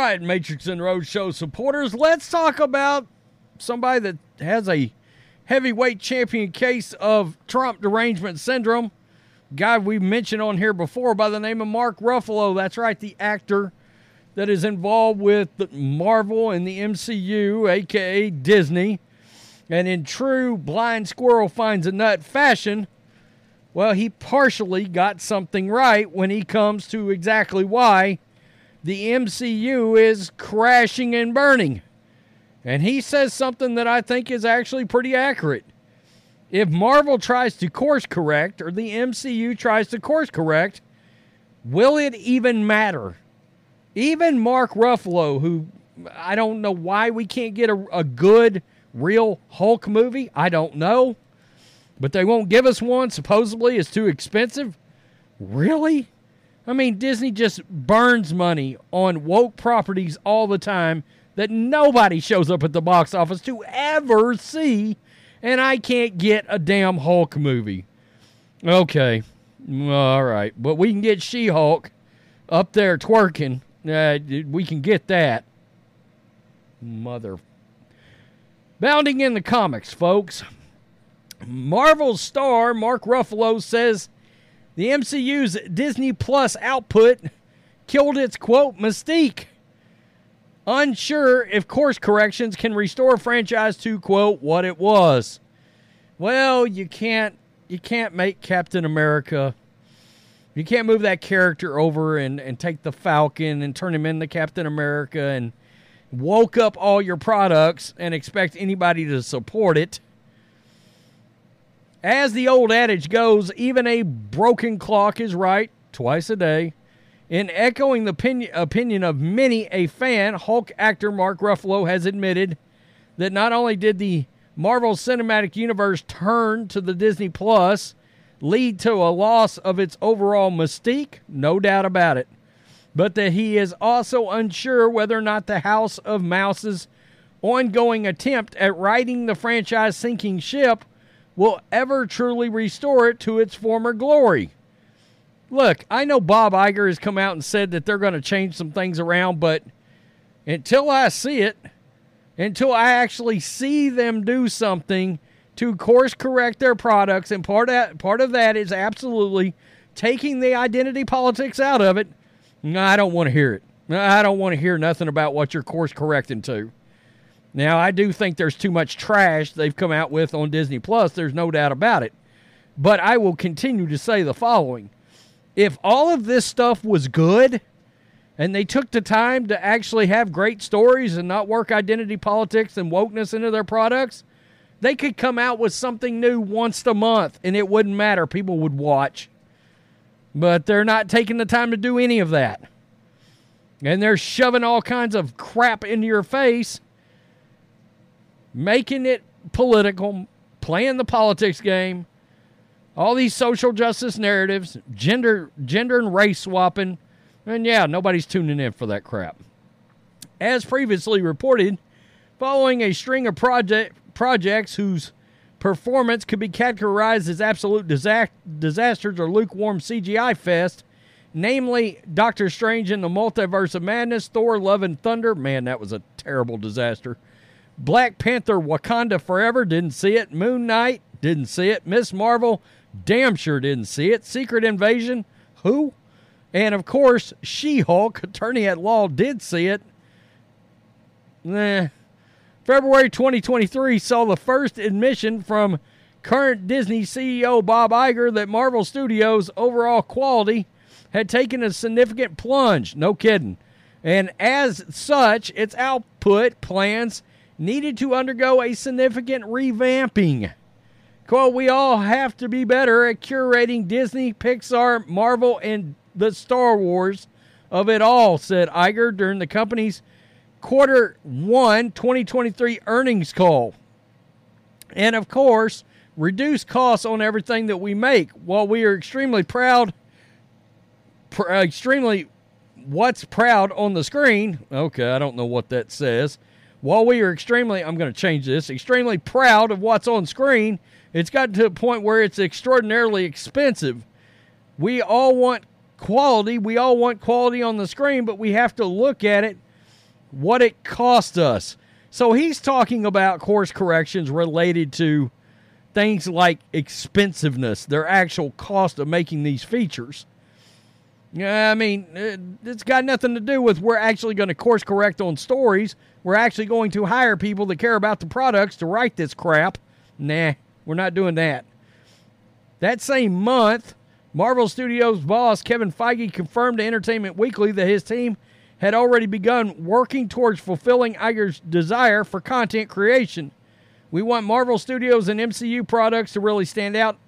right, Matrix and Roadshow supporters, let's talk about somebody that has a heavyweight champion case of Trump derangement syndrome. Guy we mentioned on here before by the name of Mark Ruffalo. That's right, the actor that is involved with Marvel and the MCU, aka Disney. And in true blind squirrel finds a nut fashion, well, he partially got something right when he comes to exactly why the MCU is crashing and burning. And he says something that I think is actually pretty accurate. If Marvel tries to course correct or the MCU tries to course correct, will it even matter? Even Mark Ruffalo, who I don't know why we can't get a, a good, real Hulk movie, I don't know. But they won't give us one. Supposedly, it's too expensive. Really? I mean, Disney just burns money on woke properties all the time that nobody shows up at the box office to ever see, and I can't get a damn Hulk movie. Okay, all right, but we can get She Hulk up there twerking. Uh, we can get that. Mother. Bounding in the comics, folks. Marvel star Mark Ruffalo says the MCU's Disney Plus output killed its quote mystique. Unsure if course corrections can restore franchise to quote what it was. Well, you can't you can't make Captain America you can't move that character over and, and take the Falcon and turn him into Captain America and woke up all your products and expect anybody to support it. As the old adage goes, even a broken clock is right twice a day. In echoing the opinion, of many a fan, Hulk actor Mark Ruffalo has admitted that not only did the Marvel Cinematic Universe turn to the Disney Plus lead to a loss of its overall mystique, no doubt about it, but that he is also unsure whether or not the House of Mouse's ongoing attempt at righting the franchise sinking ship will ever truly restore it to its former glory. Look, I know Bob Iger has come out and said that they're going to change some things around, but until I see it, until I actually see them do something to course correct their products, and part of, part of that is absolutely taking the identity politics out of it. I don't want to hear it. I don't want to hear nothing about what you're course correcting to. Now, I do think there's too much trash they've come out with on Disney Plus. There's no doubt about it. But I will continue to say the following if all of this stuff was good and they took the time to actually have great stories and not work identity politics and wokeness into their products, they could come out with something new once a month and it wouldn't matter. People would watch. But they're not taking the time to do any of that. And they're shoving all kinds of crap into your face making it political, playing the politics game, all these social justice narratives, gender gender and race swapping, and yeah, nobody's tuning in for that crap. As previously reported, following a string of project projects whose performance could be categorized as absolute disasters or lukewarm CGI fest, namely Doctor Strange in the Multiverse of Madness, Thor Love and Thunder, man, that was a terrible disaster. Black Panther Wakanda Forever, didn't see it. Moon Knight, didn't see it. Miss Marvel, damn sure didn't see it. Secret Invasion, who? And of course, She Hulk, attorney at law, did see it. Nah. February 2023 saw the first admission from current Disney CEO Bob Iger that Marvel Studios' overall quality had taken a significant plunge. No kidding. And as such, its output plans needed to undergo a significant revamping. Quote, we all have to be better at curating Disney, Pixar, Marvel, and the Star Wars of it all, said Iger during the company's quarter one 2023 earnings call. And of course, reduce costs on everything that we make. While we are extremely proud, pr- uh, extremely what's proud on the screen, okay, I don't know what that says. While we are extremely, I'm going to change this, extremely proud of what's on screen, it's gotten to a point where it's extraordinarily expensive. We all want quality. We all want quality on the screen, but we have to look at it what it cost us. So he's talking about course corrections related to things like expensiveness, their actual cost of making these features. Yeah, I mean, uh, it's got nothing to do with we're actually going to course correct on stories. We're actually going to hire people that care about the products to write this crap. Nah, we're not doing that. That same month, Marvel Studios boss Kevin Feige confirmed to Entertainment Weekly that his team had already begun working towards fulfilling Iger's desire for content creation. We want Marvel Studios and MCU products to really stand out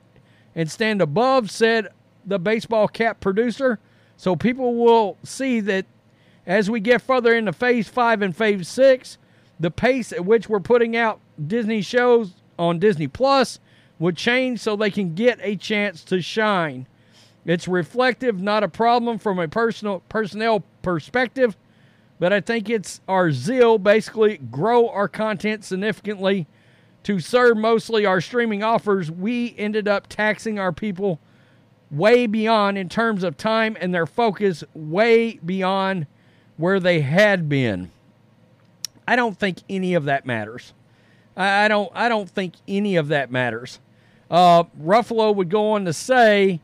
and stand above, said the baseball cap producer. So people will see that as we get further into phase five and phase six, the pace at which we're putting out Disney shows on Disney Plus would change so they can get a chance to shine. It's reflective, not a problem from a personal personnel perspective, but I think it's our zeal basically grow our content significantly to serve mostly our streaming offers. We ended up taxing our people way beyond in terms of time and their focus way beyond where they had been. I don't think any of that matters. I don't. I don't think any of that matters. Uh, Ruffalo would go on to say,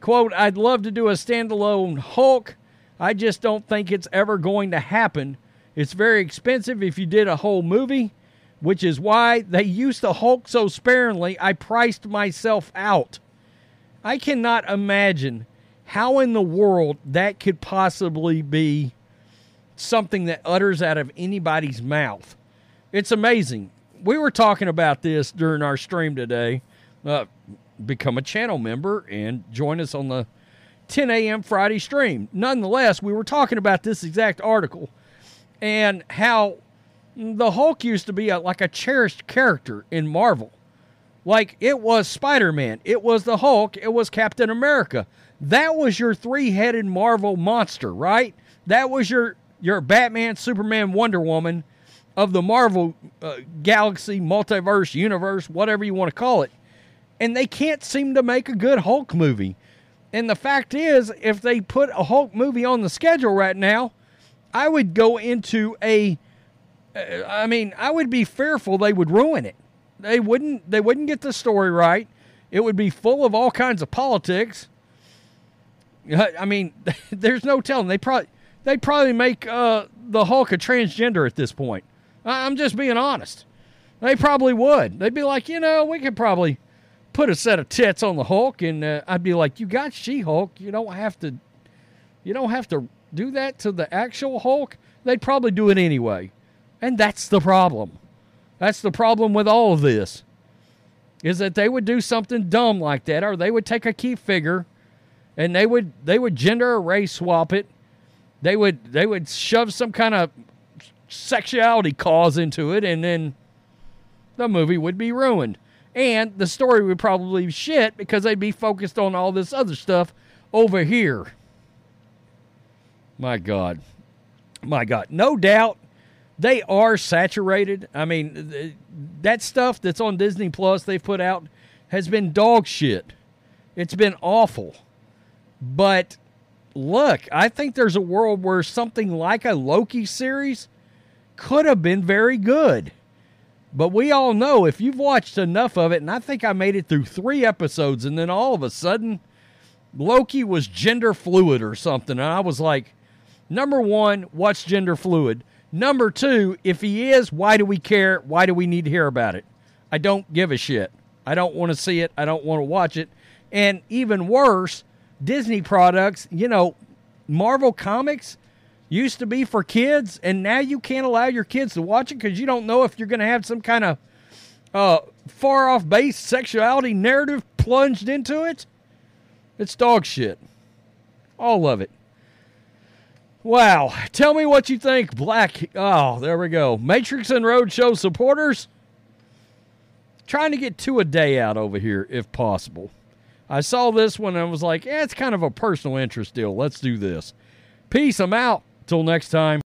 "quote I'd love to do a standalone Hulk. I just don't think it's ever going to happen. It's very expensive if you did a whole movie, which is why they used to Hulk so sparingly. I priced myself out. I cannot imagine how in the world that could possibly be something that utters out of anybody's mouth. It's amazing. We were talking about this during our stream today. Uh, become a channel member and join us on the 10 a.m. Friday stream. Nonetheless, we were talking about this exact article and how the Hulk used to be a, like a cherished character in Marvel. Like it was Spider Man, it was the Hulk, it was Captain America. That was your three headed Marvel monster, right? That was your your Batman, Superman, Wonder Woman of the Marvel uh, galaxy, multiverse, universe, whatever you want to call it. And they can't seem to make a good Hulk movie. And the fact is, if they put a Hulk movie on the schedule right now, I would go into a. Uh, mean, I would be fearful they would ruin it. They wouldn't they wouldn't get the story right. It would be full of all kinds of politics. I mean, there's no telling. They probably they'd probably make uh, the Hulk a transgender at this point. I'm just being honest. They probably would. They'd be like, you know, we could probably put a set of tits on the Hulk, and uh, I'd be like, you got She-Hulk. You don't have to. You don't have to do that to the actual Hulk. They'd probably do it anyway, and that's the problem. That's the problem with all of this. Is that they would do something dumb like that, or they would take a key figure and they would they would gender or race swap it. They would they would shove some kind of sexuality cause into it, and then the movie would be ruined. And the story would probably be shit because they'd be focused on all this other stuff over here. My God. My God. No doubt they are saturated. I mean, that stuff that's on Disney Plus they've put out has been dog shit. It's been awful. But look, I think there's a world where something like a Loki series could have been very good. But we all know if you've watched enough of it, and I think I made it through three episodes, and then all of a sudden, Loki was gender fluid or something. And I was like, number one, what's gender fluid? Number two, if he is, why do we care? Why do we need to hear about it? I don't give a shit. I don't want to see it. I don't want to watch it. And even worse, Disney products, you know, Marvel Comics used to be for kids, and now you can't allow your kids to watch it because you don't know if you're going to have some kind of uh, far off base sexuality narrative plunged into it. It's dog shit. All of it. Wow. Tell me what you think, Black. Oh, there we go. Matrix and Roadshow supporters. Trying to get two a day out over here if possible. I saw this one and I was like, yeah, it's kind of a personal interest deal. Let's do this. Peace. I'm out. Till next time.